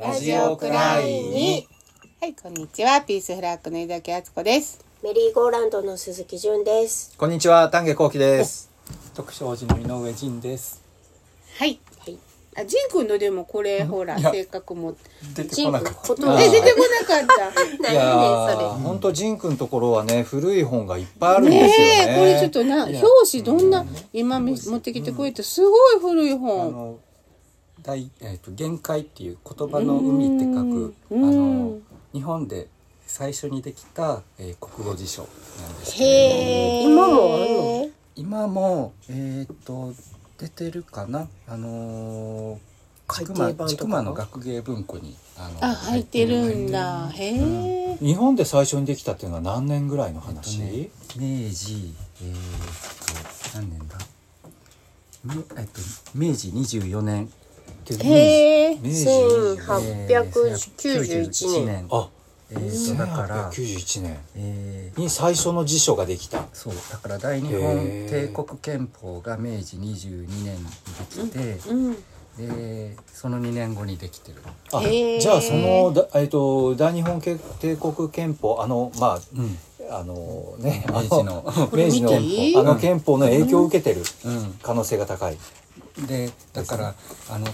ラジオくらいに。はい、こんにちは。ピースフラッグの井崎敦子です。メリーゴーランドの鈴木純です。こんにちは、丹下幸喜です。徳商寺の井上仁です。はい。はい。あ、ジン君のでもこれ、ほら、性格も。出てこなかった。出てこなかった。何いやねー、本当ジン君のところはね、古い本がいっぱいあるんですよねね。え、これちょっとな、表紙どんな、今み持ってきてくれて、すごい古いあ本。の大えっ、と限界っていう言葉の海って書くあうん。の日本で最初にできた、えー国語辞書なんですけれど。今も今もえっ、と出てるかな？あのー改千曲の学芸文庫にあのあ、入ってるんだ。へえ。日本で最初にできたっていうのは何年ぐらいのえっと話、ね明治えー、っと何年だ？めえっと明治24年。でへえ。明治1891年。あえー、とだから、1891年。えーに最初の辞書ができた。そうだから大日本帝国憲法が明治22年にできて、うん。でその2年後にできてる、あじゃあそのだ、えっと大日本帝国憲法あのまあうん。あのね明治の。明治のあの憲法の影響を受けてる。うん、可能性が高い、でだからあのへ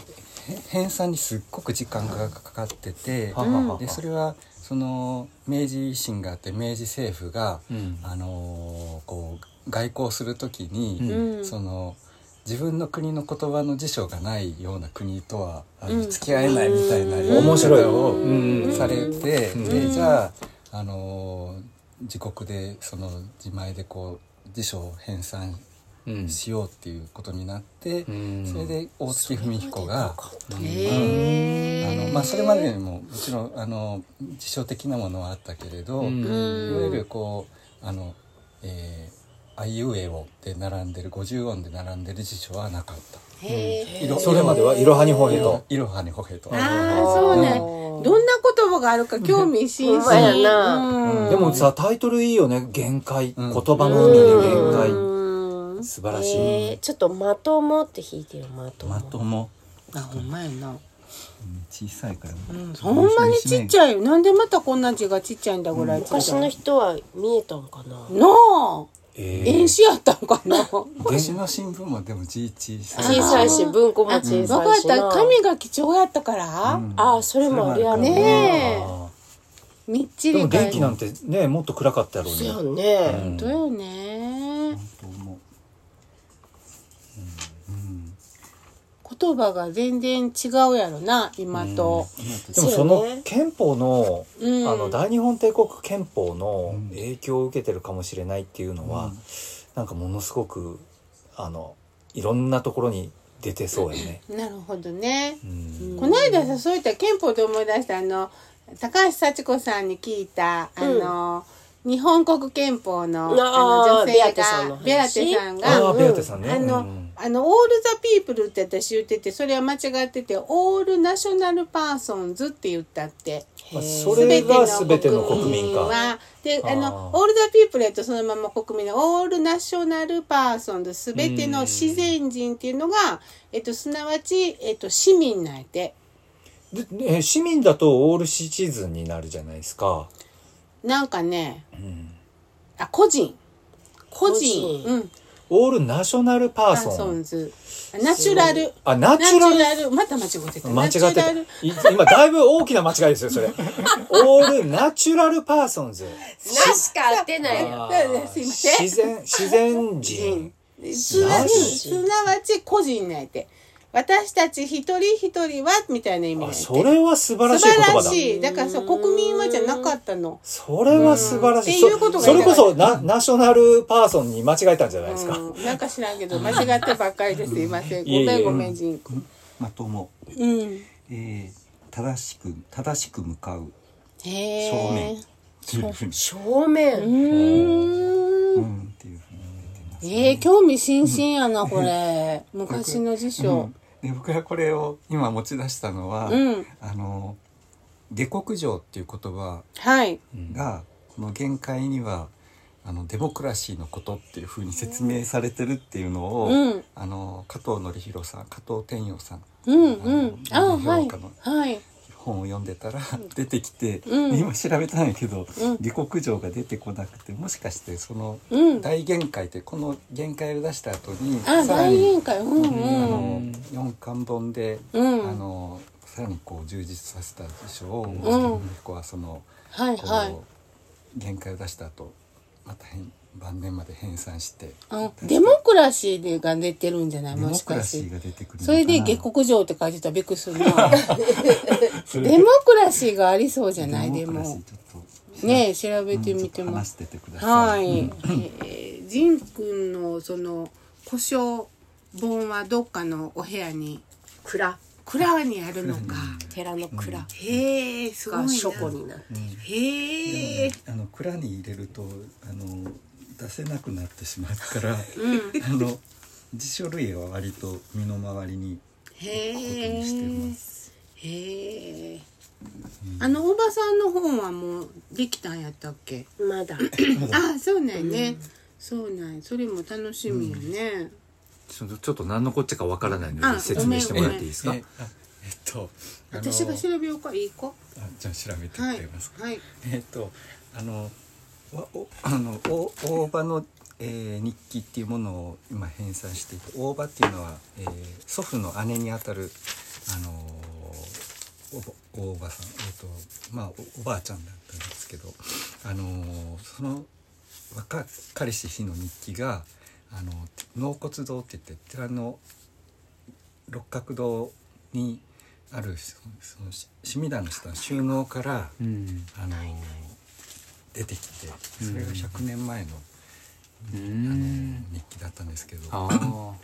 編纂にすっごく時間がかかってて、でそれはその明治維新があって明治政府が、うん。あのーこう外交する時に、うん。その自分の国の言葉の辞書がないような国とは付き合えないみたいなうん。面白いをうん。されて、うん。でじゃあ、あのー自国でその自前でこう辞書を編纂うんしようっていうことになって、うん。それで大月文彦が。あのまあ、それまでにももちろんあの辞書的なものはあったけれど、うん。いわゆるこうあの、えーあいうえおで並んでる50音で並んでる辞書はなかった。それまではいろはにほへと。いろはにほへと。ああ、そうね。どんな言葉があるか興味津々。やなうん。でもさタイトルいいよね限界、うん。言葉の海で限界、うん素晴らしい、えーちょっとまともって弾いてよまとも。まとも、あ、ほんまやな。小さいから、ほんまにちっちゃいよ。なんでまたこんな字がちっちゃいんだぐらいちっ昔。の人は見えたんかな？なあ。えー演詞やったんかな？昔の新聞もでも字小さい。小さいし文庫もあ、小わかっ。さいしたな。紙が貴重やったから。うんあーそれもあるやろねみっちーでもり書いて元気なんてねもっと暗かったやろうそうやにね。本当よね。まとも言葉が全然違うやろな、今と。でもその憲法の,、うん。あの大日本帝国憲法の影響を受けてるかもしれないっていうのは、なんかものすごくあのいろんなところに出てそうやね。なるほどね。うん。この間さ、そういった憲法で思い出したあの、高橋幸子さんに聞いた、あの、日本国憲法の、あの女性が、話。ベアテさんあが、あの、うんあの、 all the people って私言ってて、それは間違ってて、 all national persons って言ったって。まあそれが全ての国民か。はであの all the people やとそのまま国民の all national persons すべての自然人っていうのが、えっと、すなわち、えっと、市民なんやて。でえ市民だと all citizen になるじゃないですか。なんかねうん。あ個人。個人。個人。うん all national persons natural あ natural natural また間違ってた間違ってた。今だいぶ大きな間違いですよ、それ。all natural persons。なしか合ってないよ。すいません自然、自然人。すな何すなわち個人なんやて私たち一人一人はみたいな意味それは素晴ら素しい言葉だ。晴らしい。だからそう国民はじゃなかったの。それは素晴らしい。うん。っていうことがそそれこそナ、 national person に間違えたんじゃないですか？うん、なんか知らんけど間違ってばっかりです。いません。ごめんごめんジンコまとも、う。ん。えー正しく正しく向かう。へえ正面。正面。うーん。うん、っていうふうに出てます。えー、興味津々やなこれ。昔の辞書で僕がこれを今持ち出したのは、うん。あの下克上っていう言葉はい。がこの限界にはあのデモクラシーのことっていうふうに説明されてるっていうのを、うん。あの加藤紀弘さん加藤天陽さん。うんうん。ああのはい。評価のはい本を読んでたら出てきて、うん。今調べたんやけど、うん。下克上が出てこなくてもしかしてそのうん。大限界ってこの限界を出した後にあさら大に宴会うん。あうん。の4巻本で、うん。あのさらにこう充実させた辞書を、ん。ここはその、はいはい。限界を出した後また変晩年まで編纂して。あデモクラシーが出てるんじゃない？もしかして。それで下克上って書いてたらびっくりするな。デモクラシーがありそうじゃない？でも。ねえ調べてみてますててください。はい。えー、ジン君のその古書本はどっかのお部屋に蔵？蔵にあるのか。寺の蔵。へえ、すごい書庫になってへえ。あの蔵に入れるとあの出せなくなってしまうから、うん。あの辞書類は割と身の回りにへ置くことにしてえま。す。へえ。あのおばさんの本はもうできたんやったっけ？まだあ、そうなんやね。そうなんや。それも楽しみやね。ちょっとちょっと何のこっちゃかわからないのあで説明してもらっていいですか？えあえっとあの私が調べようか。いいか。あじゃあ調べてくはいれます。。はい。えっとあのあのお大場の、えー日記っていうものを今編纂していて大場っていうのは、えー祖父の姉にあたるあのおば大場さんえっ、とまあおおばあちゃんだったんですけどあのその若かりし日の日記があの納骨堂って言って寺の六角堂にあるそのし死弥陀の下の収納からうん。あの出てきてそれが100年前の,、うあのん日記だったんですけど。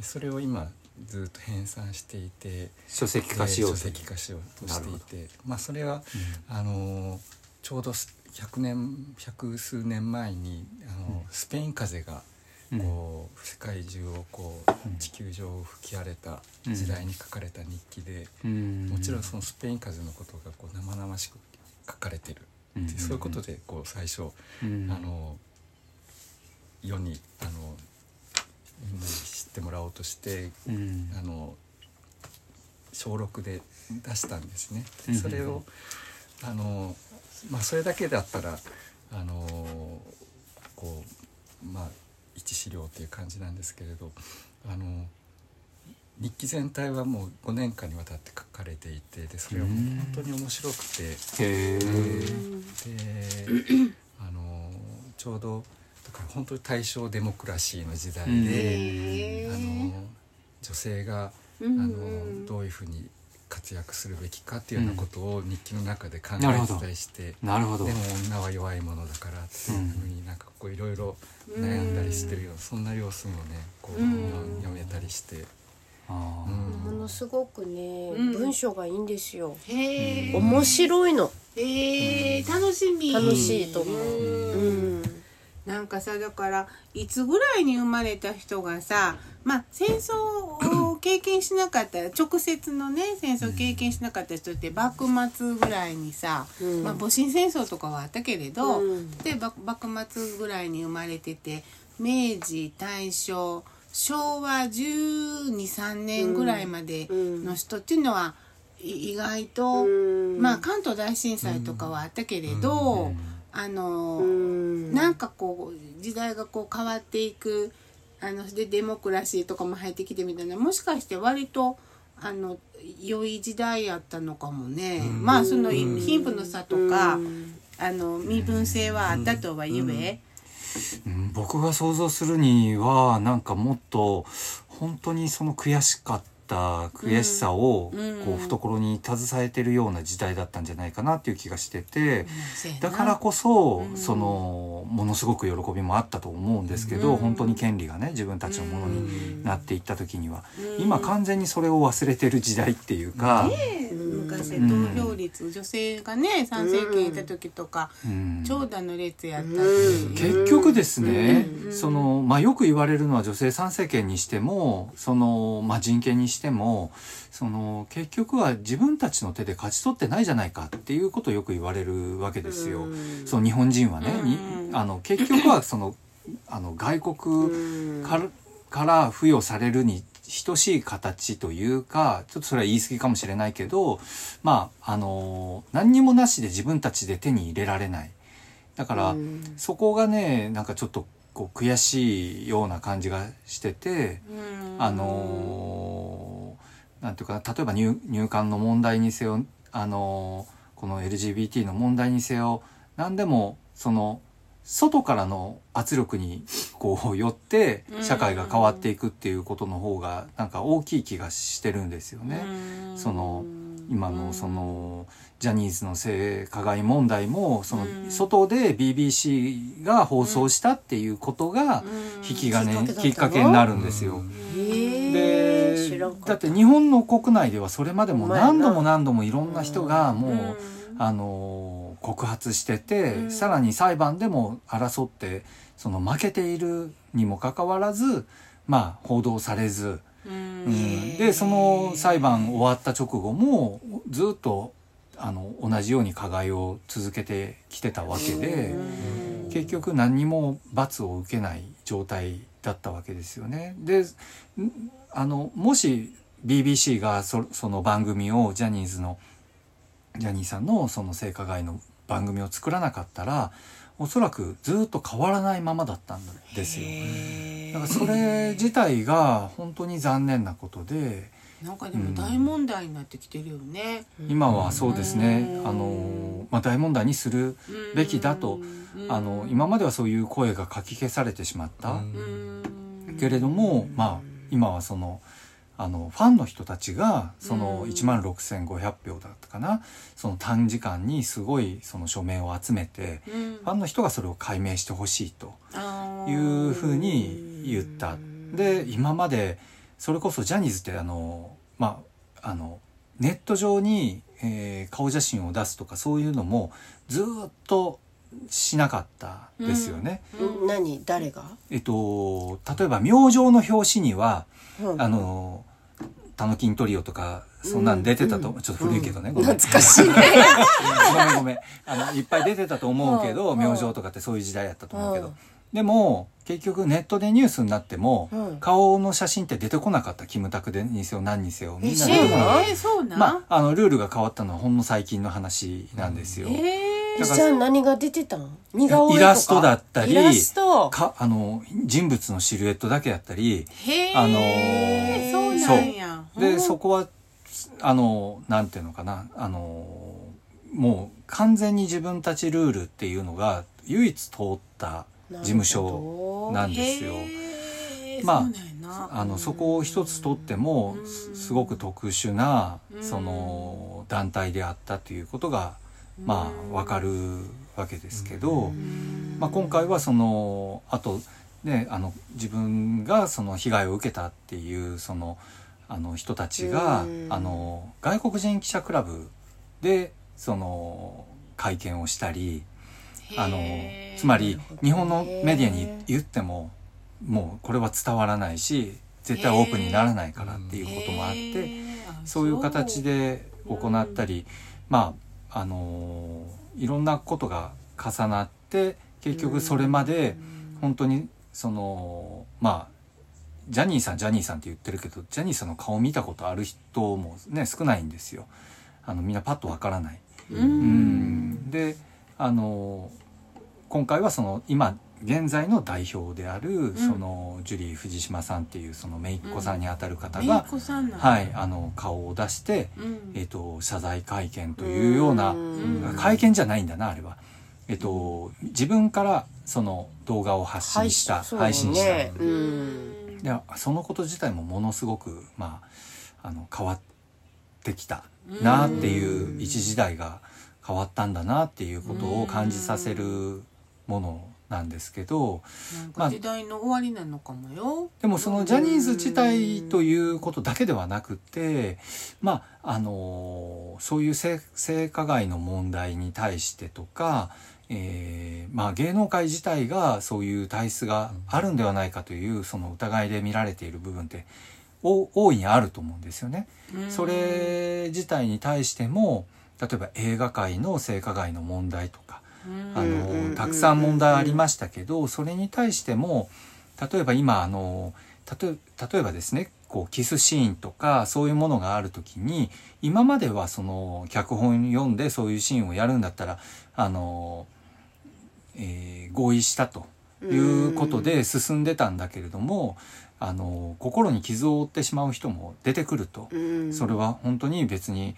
それを今ずっと編纂していて書籍化しよう書籍化しようとしていなてまあそれは、あのちょうど100年百数年前にあの、スペイン風邪がこう、世界中をこう地球上を吹き荒れた時代に書かれた日記で、うん。もちろんそのスペイン風邪のことがこう生々しく書かれてるってうんそういうことでこう最初、うん。あの世にあのみんなに知ってもらおうとして、うん。あの小録で出したんですね。うんでそれを、あのまあそれだけだったらあのこうまあ一資料っていう感じなんですけれどあの日記全体はもう5年間にわたって書かれていてでそれは本当に面白くて。であのちょうどだから本当に大正デモクラシーの時代うん。で、へあえ。の女性が、うん。あのどういうふうに活躍するべきかっていうようなことを日記の中で考えてたりして、なるほど。でも女は弱いものだからっていうふうになんかこういろいろ悩んだりしてるようなそんな様子もねこううん。読めたりして、ものすごくねうん。文章がいいんですよ。へえ。面白いの。へえ。楽しみ。楽しいと思う。うんうん。なんかさだからいつぐらいに生まれた人がさまあ戦争を経験しなかった直接のね戦争を経験しなかった人って幕末ぐらいにさ、うん。まあ、戊辰戦争とかはあったけれど、うん。で幕幕末ぐらいに生まれてて明治大正昭和123年ぐらいまでの人っていうのは、い意外と、うん。まあ関東大震災とかはあったけれど、あの、うん。なんかこう時代がこう変わっていくあのでデモクラシーとかも入ってきてみたいなもしかして割とあの良い時代やったのかもね、まあその貧富の差とか、あの身分制はあったとはいえ、うん僕が想像するにはなんかもっと本当にその悔しかった悔しさをうん。こう懐に携えてるような時代だったんじゃないかなっていう気がしててだからこそうん。そのものすごく喜びもあったと思うんですけどうん。本当に権利がね自分たちのものになっていった時にはうん。今完全にそれを忘れてる時代っていうか。昔うん。投票率、女性がね参政権いた時とか、うん。長蛇の列やったうん。結局ですね、うん。そのまあ、よく言われるのは女性参政権にしてもその、まあ、人権にしてもその結局は自分たちの手で勝ち取ってないじゃないかっていうことをよく言われるわけですよ。うん。その日本人はね、あの結局はそのあの外国から付与されるに等しい形というかちょっとそれは言い過ぎかもしれないけどまああの何にもなしで自分たちで手に入れられない。だから、うん。そこがねなんかちょっとこう悔しいような感じがしてて。うん。あのーなんていうかな例えば入入管の問題にせよ、あのーこの LGBT の問題にせよ何でもその外からの圧力にこうよって社会が変わっていくっていうことの方がなんか大きい気がしてるんですよね。うん。その今のそのジャニーズの性加害問題もそのうん。外で BBC が放送したっていうことが引き金きっかけになるんですよ。でだって日本の国内ではそれまでも何度も何度もいろんな人がもう、うん。あのー告発してて、うん。さらに裁判でも争ってその負けているにもかかわらずまあ報道されず、うん。うん。でその裁判終わった直後もずっとあの同じように加害を続けてきてたわけで。結局何にも罰を受けない状態だったわけですよね。でんあのもし BBC がそその番組をジャニーズのジャニーさんのその性加害の番組を作らなかったらおそらくずっと変わらないままだったんですよ。だからそれ自体が本当に残念なことで。なんかでも大問題になってきてるよね。今はそうですね。うん。あの、まあ、大問題にするべきだと。うん。あの今まではそういう声がかき消されてしまった。うん。けれども、まあ今はそのあのファンの人たちがそのうん。1万6,500票だったかな？その短時間にすごいその署名を集めてうん。ファンの人がそれを解明してほしいというふうに言った。で今までそれこそジャニーズってあのまああのネット上に、えー顔写真を出すとかそういうのもずっとしなかったですよね。うん。何？誰が？えっと例えば明星の表紙にはうん。あのタノキントリオとかそんなん出てたと、うん。ちょっと古いけどね、ごめん。懐かしいね。ごめんごめん。あのいっぱい出てたと思うけど、うん。明星とかってそういう時代やったと思うけど、うん。でも結局ネットでニュースになっても、うん。顔の写真って出てこなかったキムタクでにせよ何にせよみんなえ出てこなかっえー、まああのルールが変わったのはほんの最近の話なんですよ、えだからじゃあ何が出てたんイラストだったりかあの人物のシルエットだけやったりあのーそうでうん。そこはあのなんていうのかな？あのもう完全に自分たちルールっていうのが唯一通った事務所なんですよ。まああのそこを一つ取ってもうん。すすごく特殊なうん。その団体であったということがまあわかるわけですけど、うん。まあ、今回はそのあとねあの自分がその被害を受けたっていうそのあの人たちがうん。あの外国人記者クラブでその会見をしたりあのつまり日本のメディアに言ってももうこれは伝わらないし絶対オープンにならないからっていうこともあってそういう形で行ったりまああのいろんなことが重なって結局それまで本当にそのまあジャニーさんジャニーさんって言ってるけどジャニーさんの顔見たことある人もね少ないんですよ。あのみんなパッとわからない。ううんんであの今回はその今現在の代表である、そのジュリー藤島さんっていうその姪っ子さんにあたる方が、はいあの顔を出して、うん。えっと謝罪会見というようなうん。会見じゃないんだなあれは。えっと自分からその動画を発信した、配信した、でそのこと自体もものすごくまああの変わってきたなっていう一時代が変わったんだなっていうことを感じさせるものなんですけど時代の終わりなのかもよ。でもそのジャニーズ自体ということだけではなくてまああのそういう性性加害の問題に対してとか、えーまあ、芸能界自体がそういう体質があるんではないかというその疑いで見られている部分ってお大いにあると思うんですよね。うんそれ自体に対しても例えば映画界の性加害の問題とかうんあのたくさん問題ありましたけどそれに対しても例えば今あの例え例えばですねこうキスシーンとかそういうものがある時に今まではその脚本読んでそういうシーンをやるんだったらあの、えー合意したということで進んでたんだけれどもあの心に傷を負ってしまう人も出てくると。うん。それは本当に別に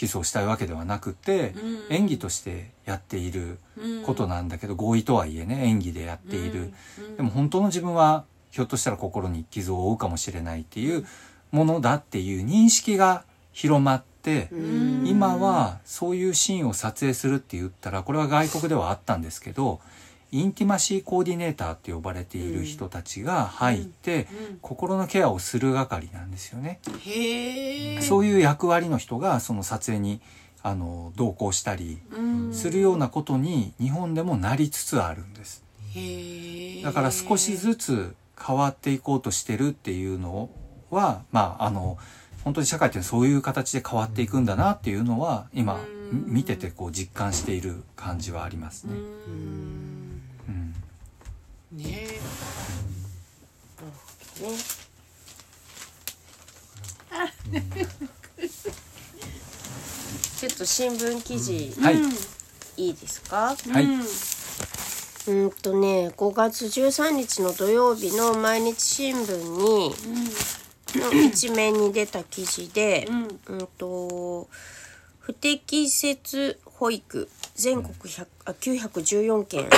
キスをしたいわけではなくて、うん。演技としてやっていることなんだけど、合意とはいえね演技でやっている、でも本当の自分はひょっとしたら心に傷を負うかもしれないっていうものだっていう認識が広まって、うん。今はそういうシーンを撮影するって言ったらこれは外国ではあったんですけどインティマシーコーディネーターって呼ばれている人たちが入って、心のケアをする係なんですよね。そういう役割の人がその撮影にあの同行したりするようなことに日本でもなりつつあるんです。だから少しずつ変わっていこうとしてるっていうのはまああの本当に社会ってそういう形で変わっていくんだなっていうのは今うん。見ててこう実感している感じはありますね。うん。うんねえ。ねちょっと新聞記事。はい、いいですか？はい、うん。とね5月13日の土曜日の毎日新聞にの一面に出た記事で、うんと不適切保育全国100あ914件。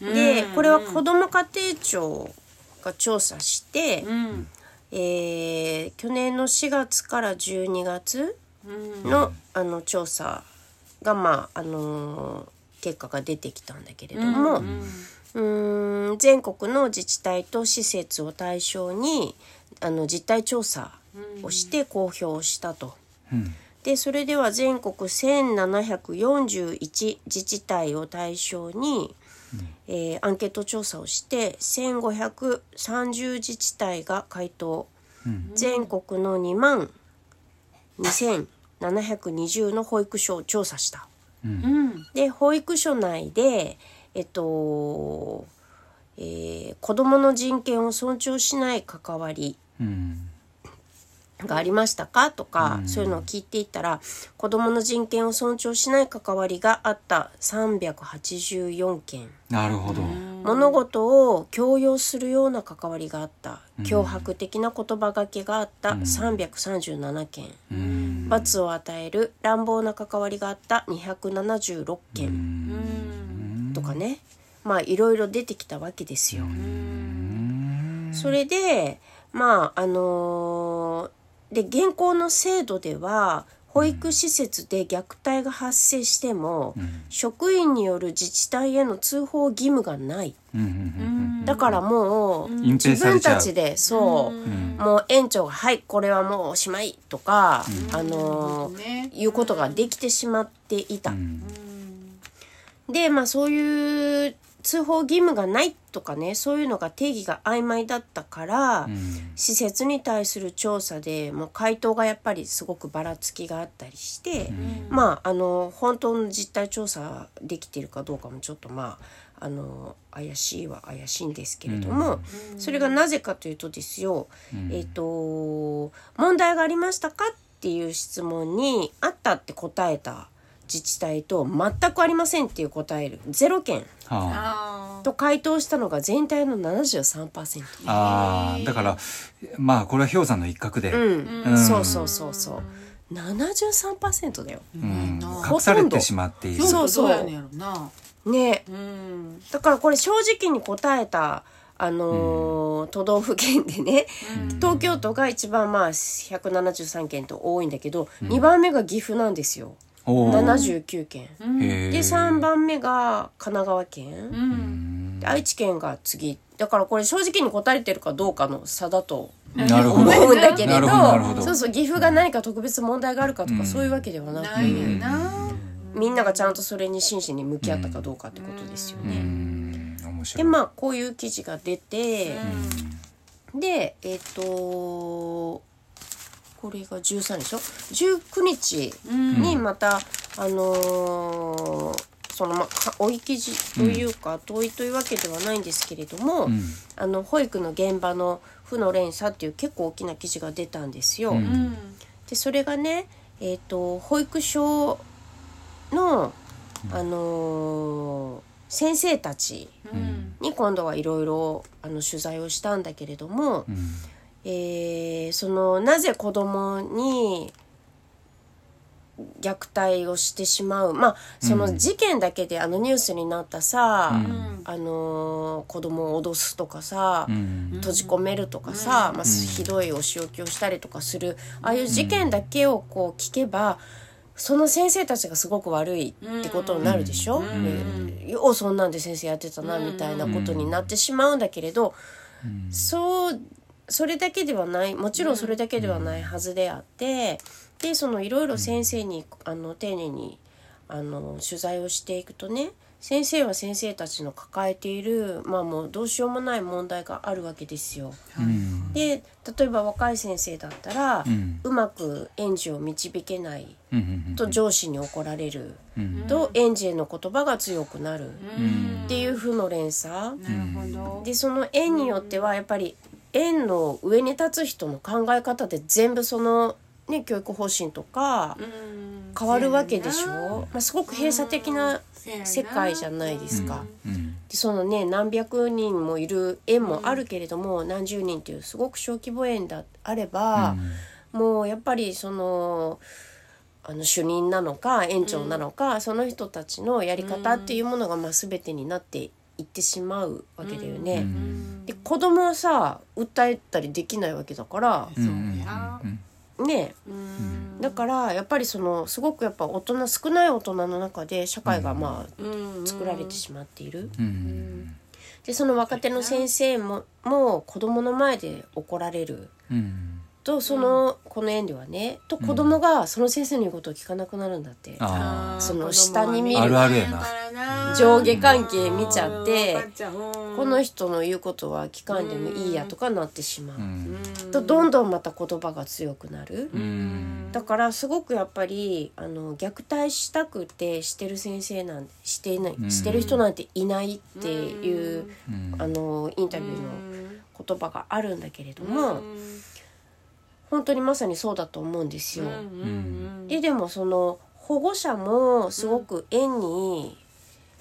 でこれは子ども家庭庁が調査して、うん。えー去年の4月から12月うん。の,、あの調査がまああのー結果が出てきたんだけれども、うんうーん全国の自治体と施設を対象にあの実態調査をして公表したと。うんでそれでは全国1741自治体を対象に、えーアンケート調査をして1530自治体が回答、うん。全国の2万2720の保育所を調査した。うん。うんで保育所内でえっと、えー子どもの人権を尊重しない関わり。うんがありましたか？とか、うん。そういうのを聞いていったら子どもの人権を尊重しない関わりがあった384件。なるほど。物事を強要するような関わりがあった。うん。脅迫的な言葉がけがあったうん。337件。うん。罰を与える乱暴な関わりがあった276う件。ん。とかね。まあいろいろ出てきたわけですよ。うん。それでまああのーで現行の制度では保育施設で虐待が発生しても、うん。職員による自治体への通報義務がない。うん。うん。だからもう、隠蔽自分たちでそう、うん。もう園長が「はいこれはもうおしまい」とか、あのーね。いうことができてしまっていた。うん。でまあそういう通報義務がないとかねそういうのが定義が曖昧だったから、うん。施設に対する調査でもう回答がやっぱりすごくばらつきがあったりして、まああの本当の実態調査できているかどうかもちょっとまああの怪しいは怪しいんですけれども、それがなぜかというとですよ、うん。えっ、と問題がありましたかっていう質問にあったって答えた自治体と全くありませんっていう答える。0件。はあ。と回答したのが全体の73%。ああー。だからまあこれは氷山の一角で、うん、うん。そうそうそうそう。73%だよ。うん。な隠されてしまっている。あそうそう。どうやねね。うん。だからこれ正直に答えたあのー都道府県でね、東京都が一番まあ173件と多いんだけど、2番目が岐阜なんですよ79件、で3番目が神奈川県、うん。で愛知県が次。だからこれ正直に答えてるかどうかの差だと思うんだけれどそうそう岐阜が何か特別問題があるかとか、そういうわけではなくみんながちゃんとそれに真摯に向き合ったかどうかってことですようね。でまあこういう記事が出て、でえっ、とこれが13でしょ？19日にまた、あのーそのまあか追い記事というか、遠いというわけではないんですけれども、うん。あの保育の現場の負の連鎖っていう結構大きな記事が出たんですよ。うん。うんでそれがね、えー、と保育所の、あのー先生たちうん。に今度はいろいろあの取材をしたんだけれども、うんえーそのなぜ子供に虐待をしてしまう？まあその事件だけであのニュースになったさ、うん。あのー子供を脅すとかさ、うん。閉じ込めるとかさ、まあ、ひどいお仕置きをしたりとかするああいう事件だけをこう聞けばその先生たちがすごく悪いってことになるでしょ、でようそんなんで先生やってたなみたいなことになってしまうんだけれど、そうそれだけではないもちろんそれだけではないはずであってでそのいろいろ先生にあの丁寧にあの取材をしていくとね先生は先生たちの抱えているまあもうどうしようもない問題があるわけですよ。うん。で例えば若い先生だったら、ううんまく園児を導けないうんと上司に怒られる、うん。と園児への言葉が強くなるうん。っていう負の連鎖。でその園によってはやっぱり園の上に立つ人の考え方で全部その、ね、教育方針とかうん。変わるわけでしょ、まあ、すごく閉鎖的な世界じゃないですか。うん。でそのね何百人もいる園もあるけれども、何十人というすごく小規模園であれば、もうやっぱりそのあの主任なのか園長なのか、その人たちのやり方っていうものがまあ全てになっていってしまうわけだよね。うん。で子供はさ訴えたりできないわけだから。そうやね。うん。だからやっぱりそのすごくやっぱ大人少ない大人の中で社会がまあうん。作られてしまっている。うん。でその若手の先生もも子供の前で怒られる。うんとその、この園ではねと子供がその先生の言うことを聞かなくなるんだって、あその下に見る。あるあるやな。上下関係見ちゃってこの人の言うことは聞かんでもいいやとかなってしまう、あうん。とどんどんまた言葉が強くなる、うん。だからすごくやっぱりあの虐待したくてしてる先生なんしていない、うん。してる人なんていないっていう、うん。あのインタビューの言葉があるんだけれども、本当にまさにそうだと思うんですよ。ででもその保護者もすごく園に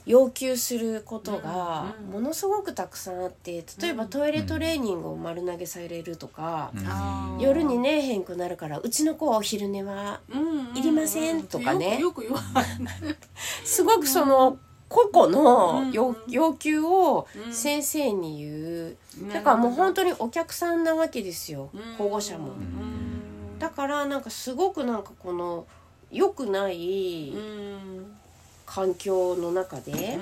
要求することがものすごくたくさんあって例えばトイレトレーニングを丸投げされるとか、夜に寝えへんくなるからうちの子はお昼寝はいりませんとかね。よくよく言わ すごくその個々の要,、うん。要求をうん。先生に言う、なだからもう本当にお客さんなわけですよ、保護者も。うん。だからなんかすごくなんかこの良くないうん。環境の中で、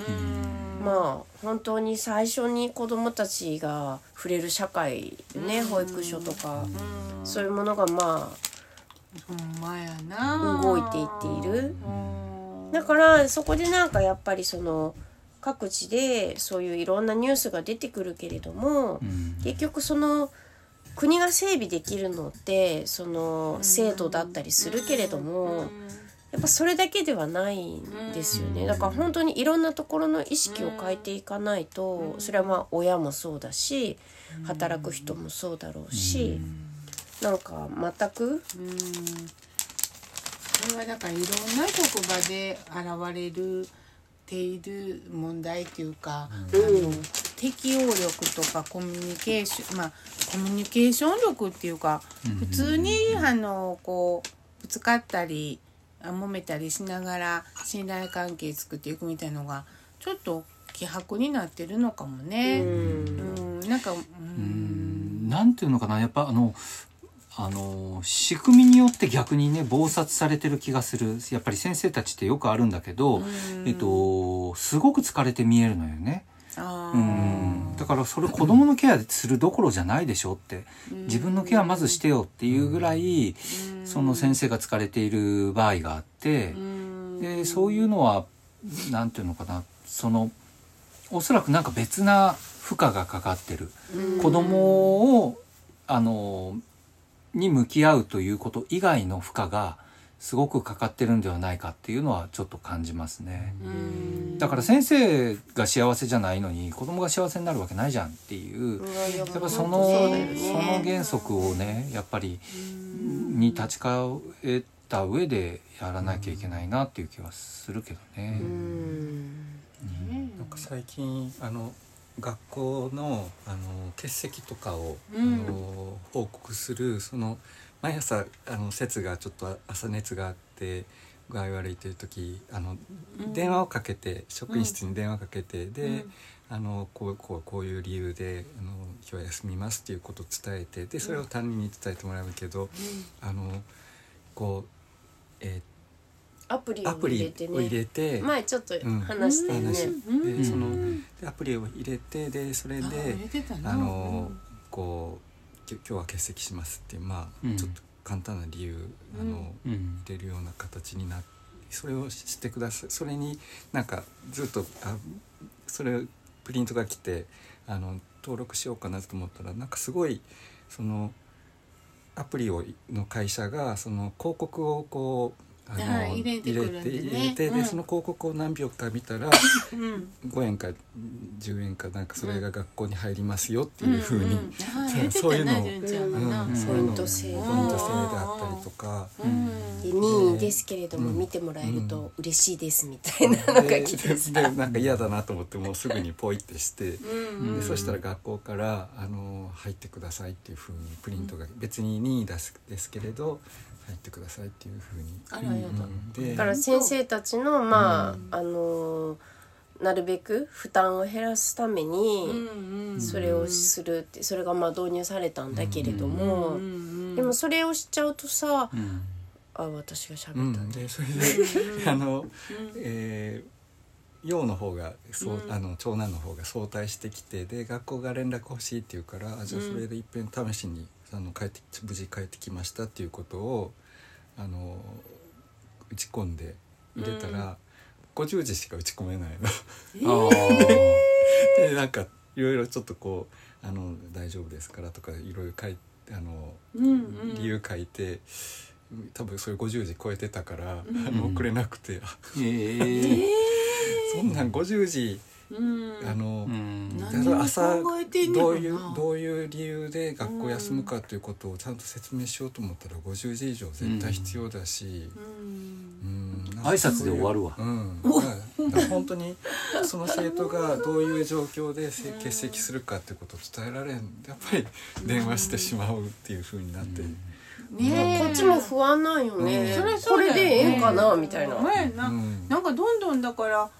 うん。まあ本当に最初に子どもたちが触れる社会ね、うん。保育所とか、うん。そういうものがまあな。動いていっている。うんだからそこでなんかやっぱりその各地でそういういろんなニュースが出てくるけれども、うん。結局その国が整備できるのってその制度だったりするけれども、やっぱそれだけではないんですよね。だから本当にいろんなところの意識を変えていかないとそれはまあ親もそうだし働く人もそうだろうしなんか全くうん。それはだからいろんな職場で現れるている問題っていうか、あの適応力とかコミュニケーションまあコミュニケーション力っていうか、普通にあのこうぶつかったりあ揉めたりしながら信頼関係作っていくみたいのがちょっと希薄になってるのかもね。うん、なんか、うん、なんていうのかな。やっぱあのあの仕組みによって逆にね忙殺されてる気がする。やっぱり先生たちってよくあるんだけど、えっと、すごく疲れて見えるのよね。あうーん。だからそれ子供のケアするどころじゃないでしょって。自分のケアまずしてよっていうぐらいその先生が疲れている場合があってうん。でそういうのはなんていうのかな。そのおそらくなんか別な負荷がかかってる。子供をあのに向き合うということ以外の負荷がすごくかかってるんではないかっていうのはちょっと感じますね。うんだから先生が幸せじゃないのに子供が幸せになるわけないじゃんっていうやっぱそのその原則をねやっぱりに立ち返った上でやらなきゃいけないなっていう気はするけどね。なんか最近あの学校のあの欠席とかを、うん。あの報告するその毎朝あの節がちょっと朝熱があって具合悪いという時あの、うん。電話をかけて職員室に電話かけて、で、うん。あのこうこうこういう理由であの今日は休みますっていうことを伝えてでそれを担任に伝えてもらうけど、あのこう、えアプリをーアプリ入れてを入ねれて。前ちょっと話したよね、うん。でそのでアプリを入れてでそれであの？こうき今日は欠席しますっていうまあ、うん。ちょっと簡単な理由あの、うん。入れるような形になってそれをしてください。それになんかずっとあそれプリントが来てあの登録しようかなと思ったらなんかすごいそのアプリをの会社がその広告をこうあのはい入れて入れてうん。その広告を何秒か見たらうん。5円か10円かなんかそれが学校に入りますよっていうふうに、んう言ってたな そういうの。純ちゃんがなうん。ポイント制ポ度イント制であったりとか。うん。で任意ですけれどもうん。見てもらえると嬉しいですみたいなのがで来てでなんか嫌だなと思ってもうすぐにポイってして、うん。でそしたら学校からあの「入ってください」っていうふうにプリントが別に任意ですですけれど入ってくださいっていうふうに。あらやだ。うんでだから先生たちのまあ、あのなるべく負担を減らすためうにそれをするってそれがまあ導入されたんだけれども、でもそれをしちゃうとさ、うん。あ私が喋うんったね、でそれで あの、えー陽の方がそう、うん。あの長男の方が早退してきてで学校が連絡欲しいって言うからあじゃあそれでいっぺん試しにあの帰って無事帰ってきましたっていうことをあの打ち込んで入れたら、50字しか打ち込めないの。あー。でなんかいろいろちょっとこう「あの大丈夫ですから」とかいろいろ書いてあの、うんうん。理由書いて多分それ50字超えてたから、あの送れなくて、あええ そんなん50字うんあの、朝どういうどういう理由で学校休むかということをちゃんと説明しようと思ったら50字以上絶対必要だし。うん。うん。挨拶で終わるわ。うん、本当にその生徒がどういう状況でせ欠席するかってことを伝えられん。やっぱり電話してしまうっていうふうになって、ねえ。こっちも不安なんよね、うん。それこそれでええんかなみたいな、ねなうん。なんかどんどんだから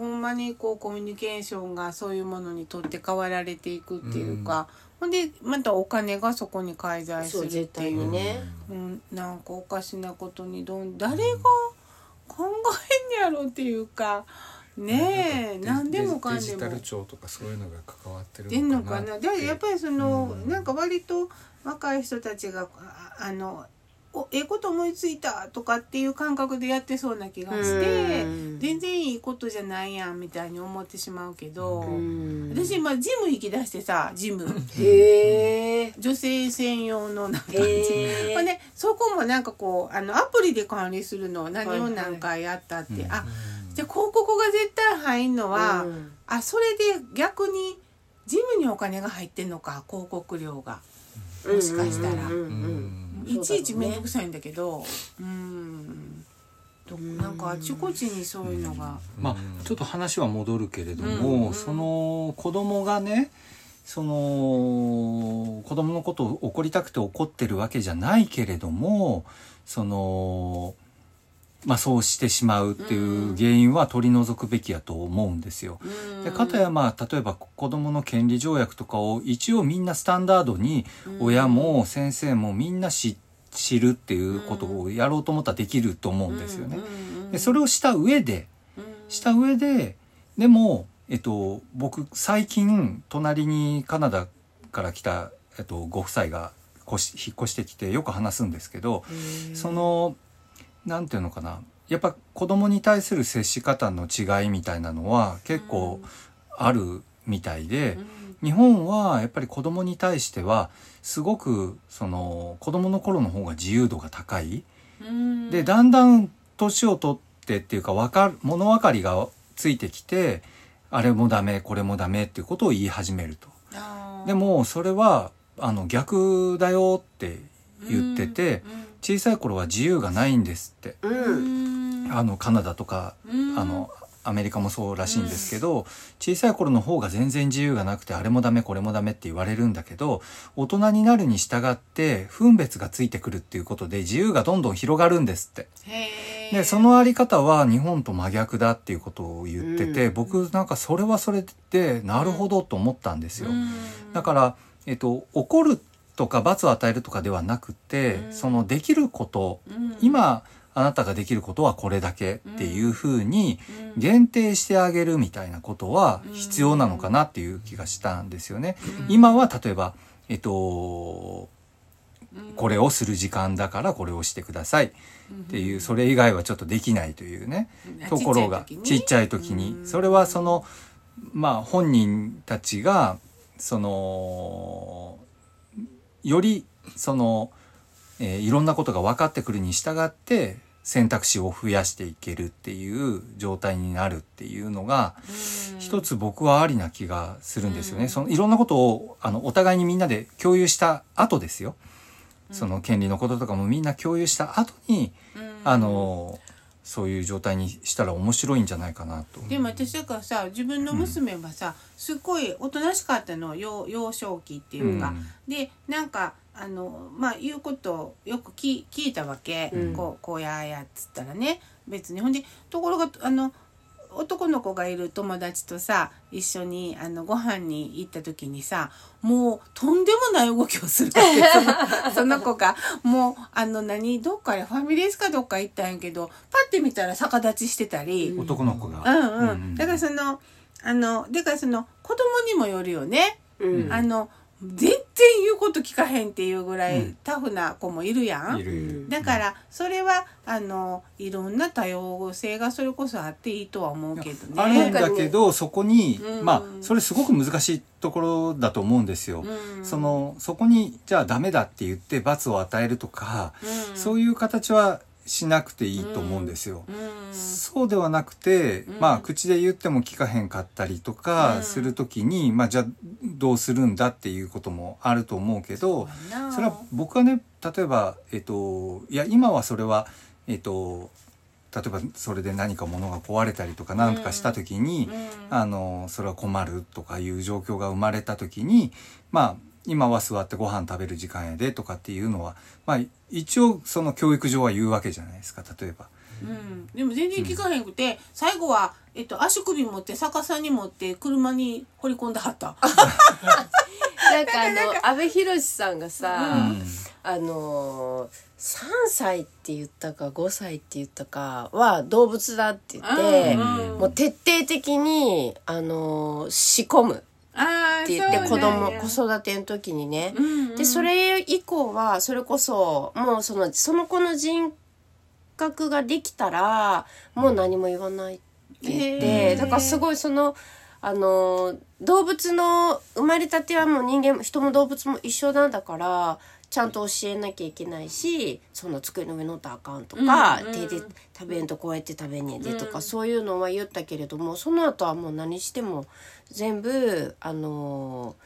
ほんまにこうコミュニケーションがそういうものにとって変わられていくっていうか、ほんでまたお金がそこに介在するっていう、にね、うん、なんかおかしなことにどん誰が考えんやろっていうか。ねえデ何でもかんデジタでもル庁とかそういうのが関わってるののかなかな。でやっぱりその、うん。なんか割と若い人たちがああのおええこと思いついたとかっていう感覚でやってそうな気がしてうん。全然いいことじゃないやんみたいに思ってしまうけど、うん。私今ジム行き出してさジム。へえ女性専用のなんかジム。へえほんでそこもなんかこうあのアプリで管理するの何を何回やったって、はいはいあじゃあ広告が絶対入んのは、うん。あそれで逆にジムにお金が入ってんのか広告料が。もしかしたら、うんうんうんうんいちいち面倒くさいんだけどうん。どなんかあちこちにそういうのが、まあちょっと話は戻るけれども、うん。その子供がねその子供のことを怒りたくて怒ってるわけじゃないけれどもそのまあそうしてしまうっていう原因は取り除くべきやと思うんですよ。うん。でかたやまあ例えば子どもの権利条約とかを一応みんなスタンダードに親も先生もみんな知知るっていうことをやろうと思ったらできると思うんですよね。でそれをした上でした上ででも、えっと、僕最近隣にカナダから来た、えっと、ご夫妻が越し引っ越してきてよく話すんですけどそのなんていうのかな。やっぱ子供に対する接し方の違いみたいなのは結構あるみたいで、日本はやっぱり子供に対してはすごくその子供の頃の方が自由度が高い。うん。でだんだん年を取ってっていうかわかる物分かりがついてきてあれもダメこれもダメっていうことを言い始めると。でもそれはあの逆だよって言ってて、小さい頃は自由がないんですって。あのカナダとかうんあのアメリカもそうらしいんですけど、小さい頃の方が全然自由がなくてあれもダメこれもダメって言われるんだけど大人になるに従って分別がついてくるっていうことで自由がどんどん広がるんですって。でそのあり方は日本と真逆だっていうことを言ってて、うん僕なんかそれはそれでなるほどと思ったんですよ。うんだから、えっと、怒るとか罰を与えるとかではなくて、うん。そのできること、うん。今あなたができることはこれだけっていうふうにうん。限定してあげるみたいなことは必要なのかなっていう気がしたんですよね。今は例えば、えっと、これをする時間だからこれをしてくださいっていうそれ以外はちょっとできないというねうん。ところがちちっちゃい時時に。うん。それはそのまあ本人たちがそのよりその、えーいろんなことが分かってくるに従って選択肢を増やしていけるっていう状態になるっていうのが一つ僕はありな気がするんですよね。そのいろんなことをあのお互いにみんなで共有した後ですよ。その権利のこととかもみんな共有した後に、あのそういう状態にしたら面白いんじゃないかなと。でも私だからさ自分の娘はさ、すっごいおとなしかったの幼幼少期っていうか、でなんかあのまあ言うことをよく聞聞いたわけ、うん。こうこうやあやっつったらね。別に。ほんでところがあの男の子がいる友達とさ一緒にあのご飯に行った時にさもうとんでもない動きをするわけ。その その子が。もうあの何どっかでファミレスかどっか行ったんやけどパッて見たら逆立ちしてたり。男の子が。うんうん、うんだからそのあのだからその子供にもよるよね、うん。あの全然言うこと聞かへんっていうぐらいうん。タフな子もいるやん、いるいる。だからそれはあのいろんな多様性がそれこそあっていいとは思うけどね。あるんだけど、そこに、うん。まあそれすごく難しいところだと思うんですよ。うん。そのそこにじゃあダメだって言って罰を与えるとか、うん。そういう形はしなくていいと思うんですよ。うん。そうではなくて、うん。まあ口で言っても聞かへんかったりとうん。かするときに、まあじゃあどうするんだっていうこともあると思うけど、それは僕はね例えばえっといや今はそれはえっと例えばそれで何か物が壊れたりとか何とかした時に、うん。あのそれは困るとかいう状況が生まれた時にまあ今は座ってご飯食べる時間やでとかっていうのはまあ一応その教育上は言うわけじゃないですか例えば。うん、でも全然聞かへんくて、最後は、えっと、足首持って逆さに持って車に掘り込んではった。なんかあの阿部寛さんがさ、うん。あのー、3歳って言ったか5歳って言ったかは動物だって言って、うんもう徹底的に、あのー仕込むって言って子供子育ての時にね、でそれ以降はそれこそもうそのその子の人格ができたらもう何も言わないって言って、だからすごいそのあの動物の生まれたてはもう人間も人も動物も一緒なんだからちゃんと教えなきゃいけないしその机の上乗ったらあかんとか、うんうん手で食べんとこうやって食べんねんでとか、うんそういうのは言ったけれどもその後はもう何しても全部あの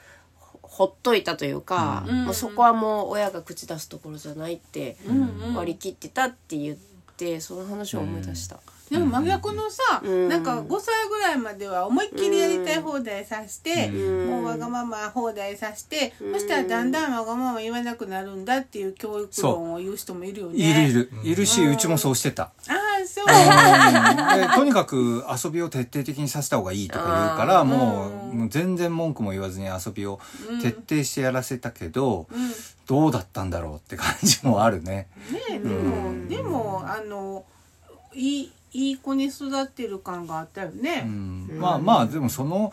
ほほっといたというか、うんもうそこはもう親が口出すところじゃないってうんうん。割り切ってたって言ってその話を思い出した。でも真逆のさ、うん。なんか5歳いまでは思いっきりやりたい放題さして、うん。もうわがまま放題さして、うん。そしたらだんだんわがまま言わなくなるんだっていう教育論を言う人もいるよね。いるいる。いるし、うんうちもそうしてた。ああそう。でとにかく遊びを徹底的にさせた方がいいとか言うからもううん。もう全然文句も言わずに遊びをうん。徹底してやらせたけど、うん。どうだったんだろうって感じもあるね。ねえでも、うん。でもあのいいいい子に育ってる感があったよね。まあまあでもその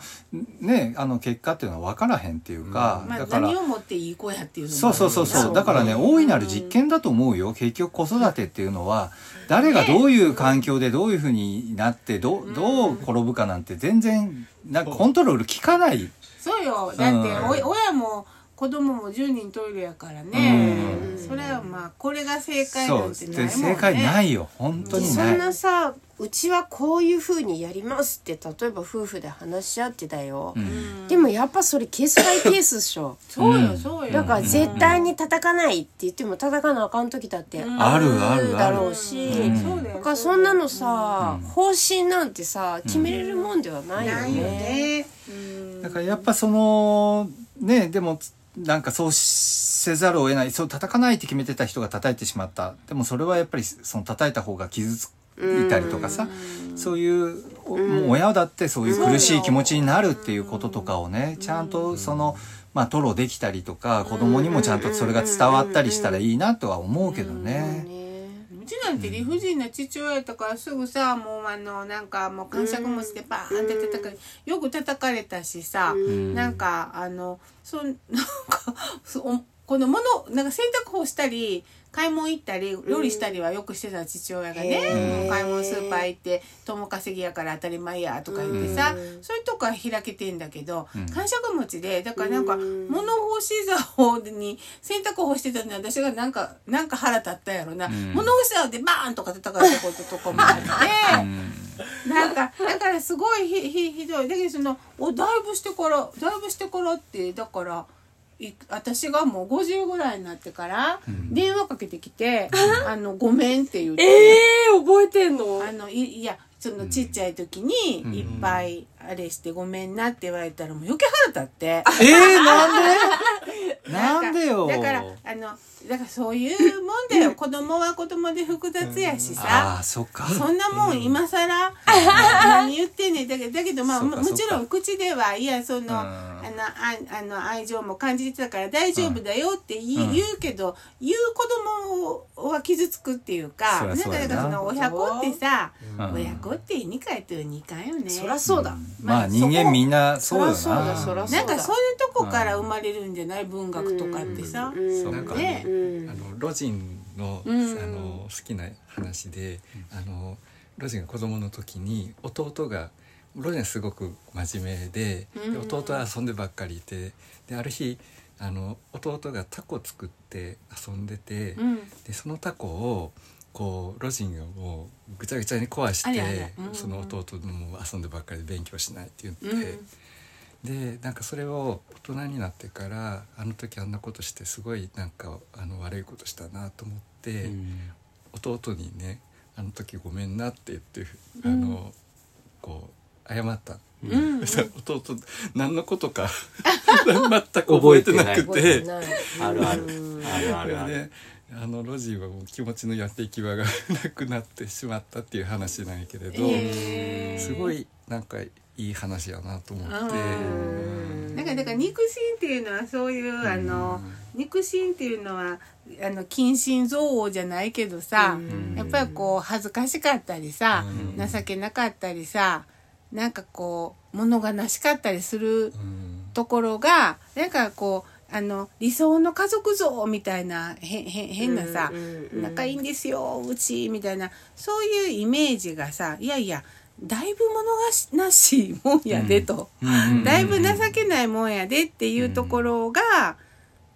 ねあの結果っていうのは分からへんっていうか、まあだから何をもっていい子やっていうそうそうそうそう。だからね大いなる実験だと思うよ。結局子育てっていうのは誰がどういう環境でどういうふうになってどうどう転ぶかなんて全然なんかコントロール効かない。そうよ。だって、親も子供も10人トイレやからね。うん。それはまあこれが正解なんてないもんね。正解ないよ。本当にそない。んなさうちはこういう風にやりますって例えば夫婦で話し合ってたよ、うん。でもやっぱそれケースバイケースっしょ。そうよそうよ。だから絶対に叩かないって言っても叩かなあかん時だってあるあるだろうし、うん。そうだからそんなのさ、方針なんてさ決めれるもんではないよね。ね。うん。だからやっぱそのねでもなんかそうせざるを得ないそう叩かないって決めてた人が叩いてしまった。でもそれはやっぱりその叩いた方が傷ついたりとかさそういうおもう親だってそういう苦しい気持ちになるっていうこととかをねちゃんとそのまあ吐露できたりとか子供にもちゃんとそれが伝わったりしたらいいなとは思うけどね。うちなんて理不尽な父親やったからすぐさもうあのなんかもう感触持ちでバーンって叩かれよく叩かれたしさなんかあのそんなんかそこのものなんか洗濯干したり買い物行ったり料理したりはよくしてた父親がね、う買い物スーパー行って友稼ぎやから当たり前やとか言ってさ、そういうとこは開けてんだけど、感触持ちでだからなんか物干し竿に洗濯干してたのに私がなんかなんか腹立ったやろな、ん。物干し竿でバーンとか叩かれたこととかもあって。なんかだからすごいひひひどい。だけどそのおだいぶしてからだいぶしてからってだからい私がもう50ぐらいになってから電話かけてきて「あのごめん」って言って、えー、覚えてんの？あのいいやそのちっちゃい時にいっぱいあれしてごめんなって言われたらもう余計腹立って。えー、なんで？なんでよ。だからあのだからそういうもんだよ。子供は子供で複雑やしさ、ああそっか。そんなもん今更。何言ってんねん。だけどだけどまあももちろん口ではいやその,、ん。あのああの愛情も感じてたから大丈夫だよって言,、ううん。言うけど言う子供は傷つくっていうかな。なんかだからその親子ってさ、うん。親子って2回って2回よね。そりゃそうだ。まあ人間みんなそうよな。そりゃそうだそりゃそうなんかそういうとこから生まれるんじゃない文学とかってさ。うんなんか、ねうん。あのロジンの,、うん。あの好きな話で、あのロジンが子供の時に弟がロジンはすごく真面目で,、うん。で弟は遊んでばっかりいてである日あの弟がタコ作って遊んでて、うん。でそのタコをこうロジンがもうぐちゃぐちゃに壊してその弟も遊んでばっかりで勉強しないって言って。うんでなんかそれを大人になってからあの時あんなことしてすごいなんかあの悪いことしたなと思って、弟にね「あの時ごめんな」って言って、あのこう謝った。んそしたら弟何のことか 全く覚えてなくて。あるある。あるあるある。ねあのロジーはもう気持ちのやっていき場が なくなってしまったっていう話なんやけれど、へー。すごいなんかいい話やなと思って。うんだからだから肉親っていうのはそういうあの肉親っていうのはあの近親憎悪じゃないけどさ、やっぱりこう恥ずかしかったりさ、うん。情けなかったりさなんかこう物悲しかったりするうん。ところがなんかこうあの理想の家族像みたいなへへ変なさ、うんうんうん。仲いいんですようちみたいな。そういうイメージがさいやいやだいぶ物悲しいもんやでと。うんだいぶ情けないもんやでっていうところが、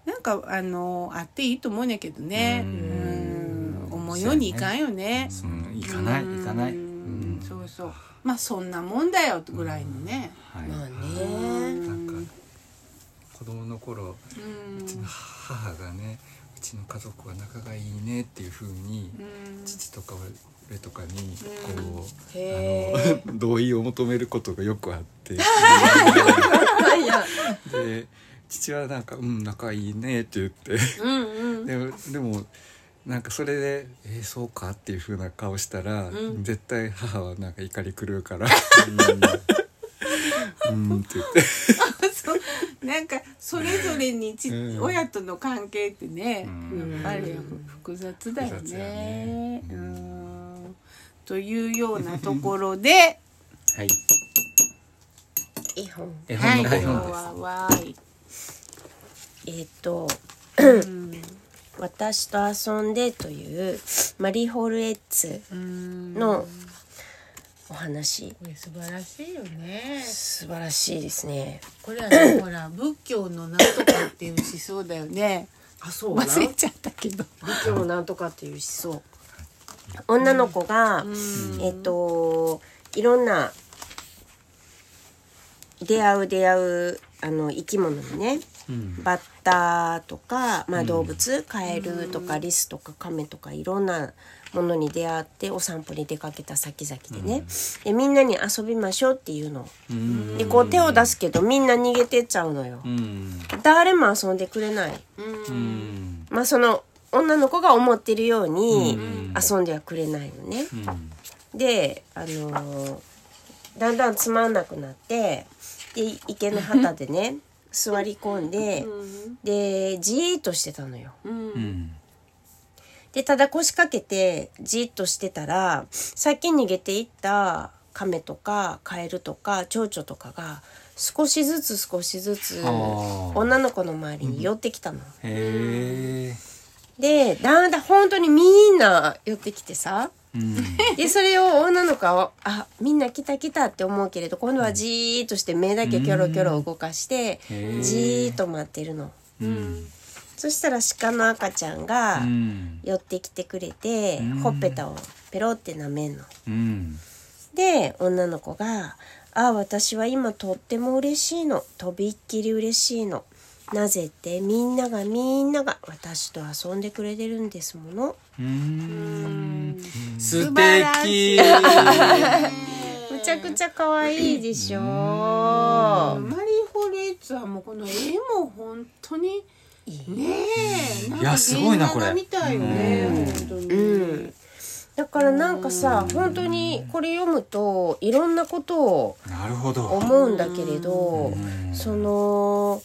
なんかあのあっていいと思うねんけどね。ううん。ん、思うようにいかんよね。うん行かない行かない、そうそう。まあそんなもんだよぐらいのね。はい。まあうん。ね子供の頃うちの母がねうちの家族は仲がいいねっていう風にうん。父とか俺とかにこう、へあの 同意を求めることがよくあって。で父はなんか「うん仲いいね」って言って。うんうん。でもでもなんかそれで「えー、そうか?」っていう風な顔したら、うん。絶対母はなんか怒り狂うから「うん」って言って。そ うなんかそれぞれにち、うん親との関係ってね、うん。やっぱり複雑だよね。ね。うん。というようなところで。はい。絵本。絵本のコーナーです、はわーい。えっ、とうん「私と遊んで」というマリー・ホールエッツうん。のお話。これ素晴らしいよね。素晴らしいですね。これはねほら仏教のなんとかっていう思想だよね。あそう忘れちゃったけど。仏教のなんとかっていう思想。女の子が、えっといろんな出会う出会うあの生き物にね、バッタとか、まあ、動物、カエルとかリスとかカメとかいろんなものに出会ってお散歩に出かけた先々でね、でみんなに遊びましょうっていうの、でこう手を出すけどみんな逃げてっちゃうのよ、うん。誰も遊んでくれない、うん。まあその女の子が思ってるように遊んではくれないのね、であのーだんだんつまんなくなってで池の旗でね座り込んで、でじーっとしてたのよ。うんでただ腰掛けてじーっとしてたらさっき逃げていった亀とかカエルとか蝶々とかが少しずつ少しずつ女の子の周りに寄ってきたの。へえでだんだん本当にみんな寄ってきてさうんでそれを女の子はあみんな来た来たって思うけれど今度はじーっとして目だけキョロキョロ動かしてじーっと待ってるの。うん。そしたら鹿の赤ちゃんがうん。寄ってきてくれて、うん。ほっぺたをペロって舐めんの。うん。で女の子が「あ私は今とっても嬉しいの。とびっきり嬉しいのなぜってみんながみんなが私と遊んでくれてるんですもの。うん。素敵。い むちゃくちゃ可愛いでしょ。マリー・ホレッツはもうこの絵も本当にねえなんかいやすごいなこれ。みたいよねうん。本当に、うん。だからなんかさ本当にこれ読むといろんなことをなるほど。思うんだけれどうん。その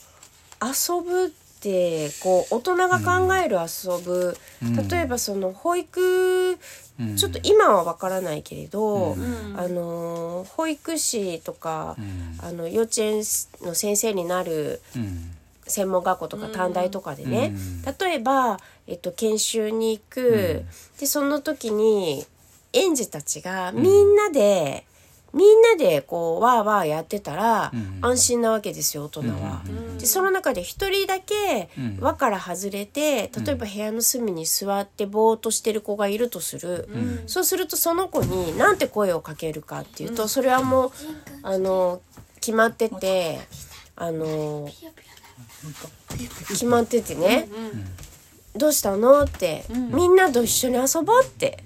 遊ぶってこう大人が考える遊ぶ、うん。例えばその保育うん。ちょっと今はわからないけれど、うん。あの保育士とか、うん。あの幼稚園の先生になるうん。専門学校とか短大とかでね、うん。例えば、えっと、研修に行く、でその時に園児たちがみんなで、みんなでこうわーわーやってたら、うん安心なわけですよ大人は。うんでその中で一人だけうん。輪から外れて例えば部屋の隅に座ってぼーっとしてる子がいるとする、そうするとその子に何て声をかけるかっていうと、それはもうあの決まっててあの決まっててね「どうしたの?」って、みんなと一緒に遊ぼう」って、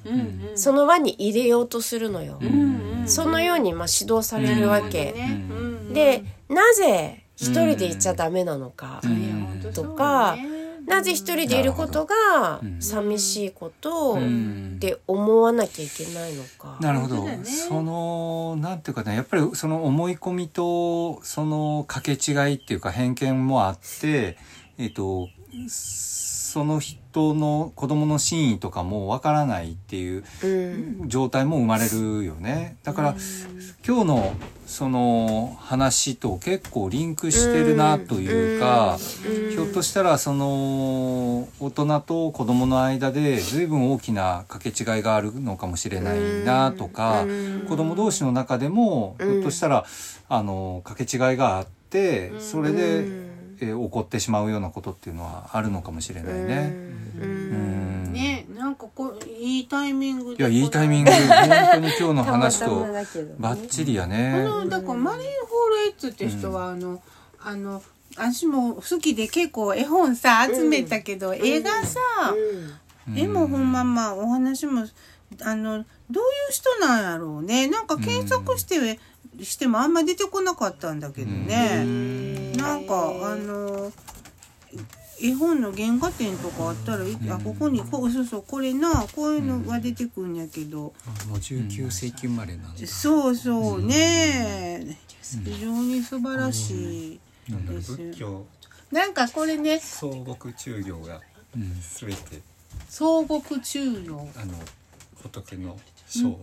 その輪に入れようとするのよ。そのようにまあ指導されるわけ。ねうん。でなぜ一人でいちゃダメなのか、いや本当そうとかなぜ一人でいることが寂しいことん。って思わなきゃいけないのか。なるほど、本当だね。そのなんていうかねやっぱりその思い込みとその掛け違いっていうか偏見もあってえっ、とその人の子供の真意とかもわからないっていううん。状態も生まれるよね。だから今日のその話と結構リンクしてるなというか、ひょっとしたらその大人と子供の間で随分大きな掛け違いがあるのかもしれないなとか、子供同士の中でもひょっとしたらあの掛け違いがあってそれで、えー起こってしまうようなことっていうのはあるのかもしれないね。うん。ねなんかこういいタイミングでいやいいタイミング。本当に今日の話とまだけどね。バッチリやこね。のだからマリー・ホーレッツって人は、あのあの私も好きで結構絵本さ集めたけど、絵がさ、絵もほんままあお話もあのどういう人なんやろうね。なんか検索して、してもあんま出てこなかったんだけどね、なんかあの絵本の原画展とかあったら、いあここにこうそうそうこれなこういうのが出てくるんやけど、もう19世紀生まれなんだ。そうそうね、非常に素晴らしいです仏教。なんかこれね総牧中行がすべて。総牧中庸。あの仏の小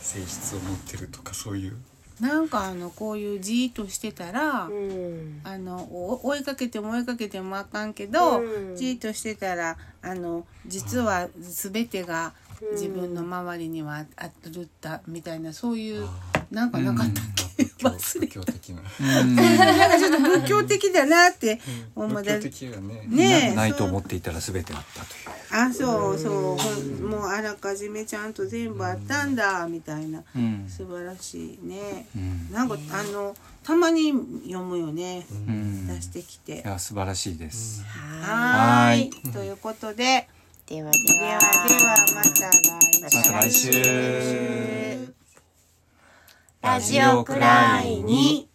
性質を持ってるとかそういうなんかあのこういうじーっとしてたら、うん。あのお追いかけても追いかけてもあかんけど、うん。じーっとしてたらあの実は全てが自分の周りにはあるったみたいなそういうなんかなかったっけ、仏教的な。なんかちょっと仏教的だなって思い仏出教的やね。ねえないと思っていたら全てあったという。あそうそう。もうあらかじめちゃんと全部あったんだみたいな。うん。素晴らしいね。うん。なんかあのたまに読むよね。うん。出してきて。いや素晴らしいです、はーい。ということで。ではででははではまた来週。また来週ラジオくらいに。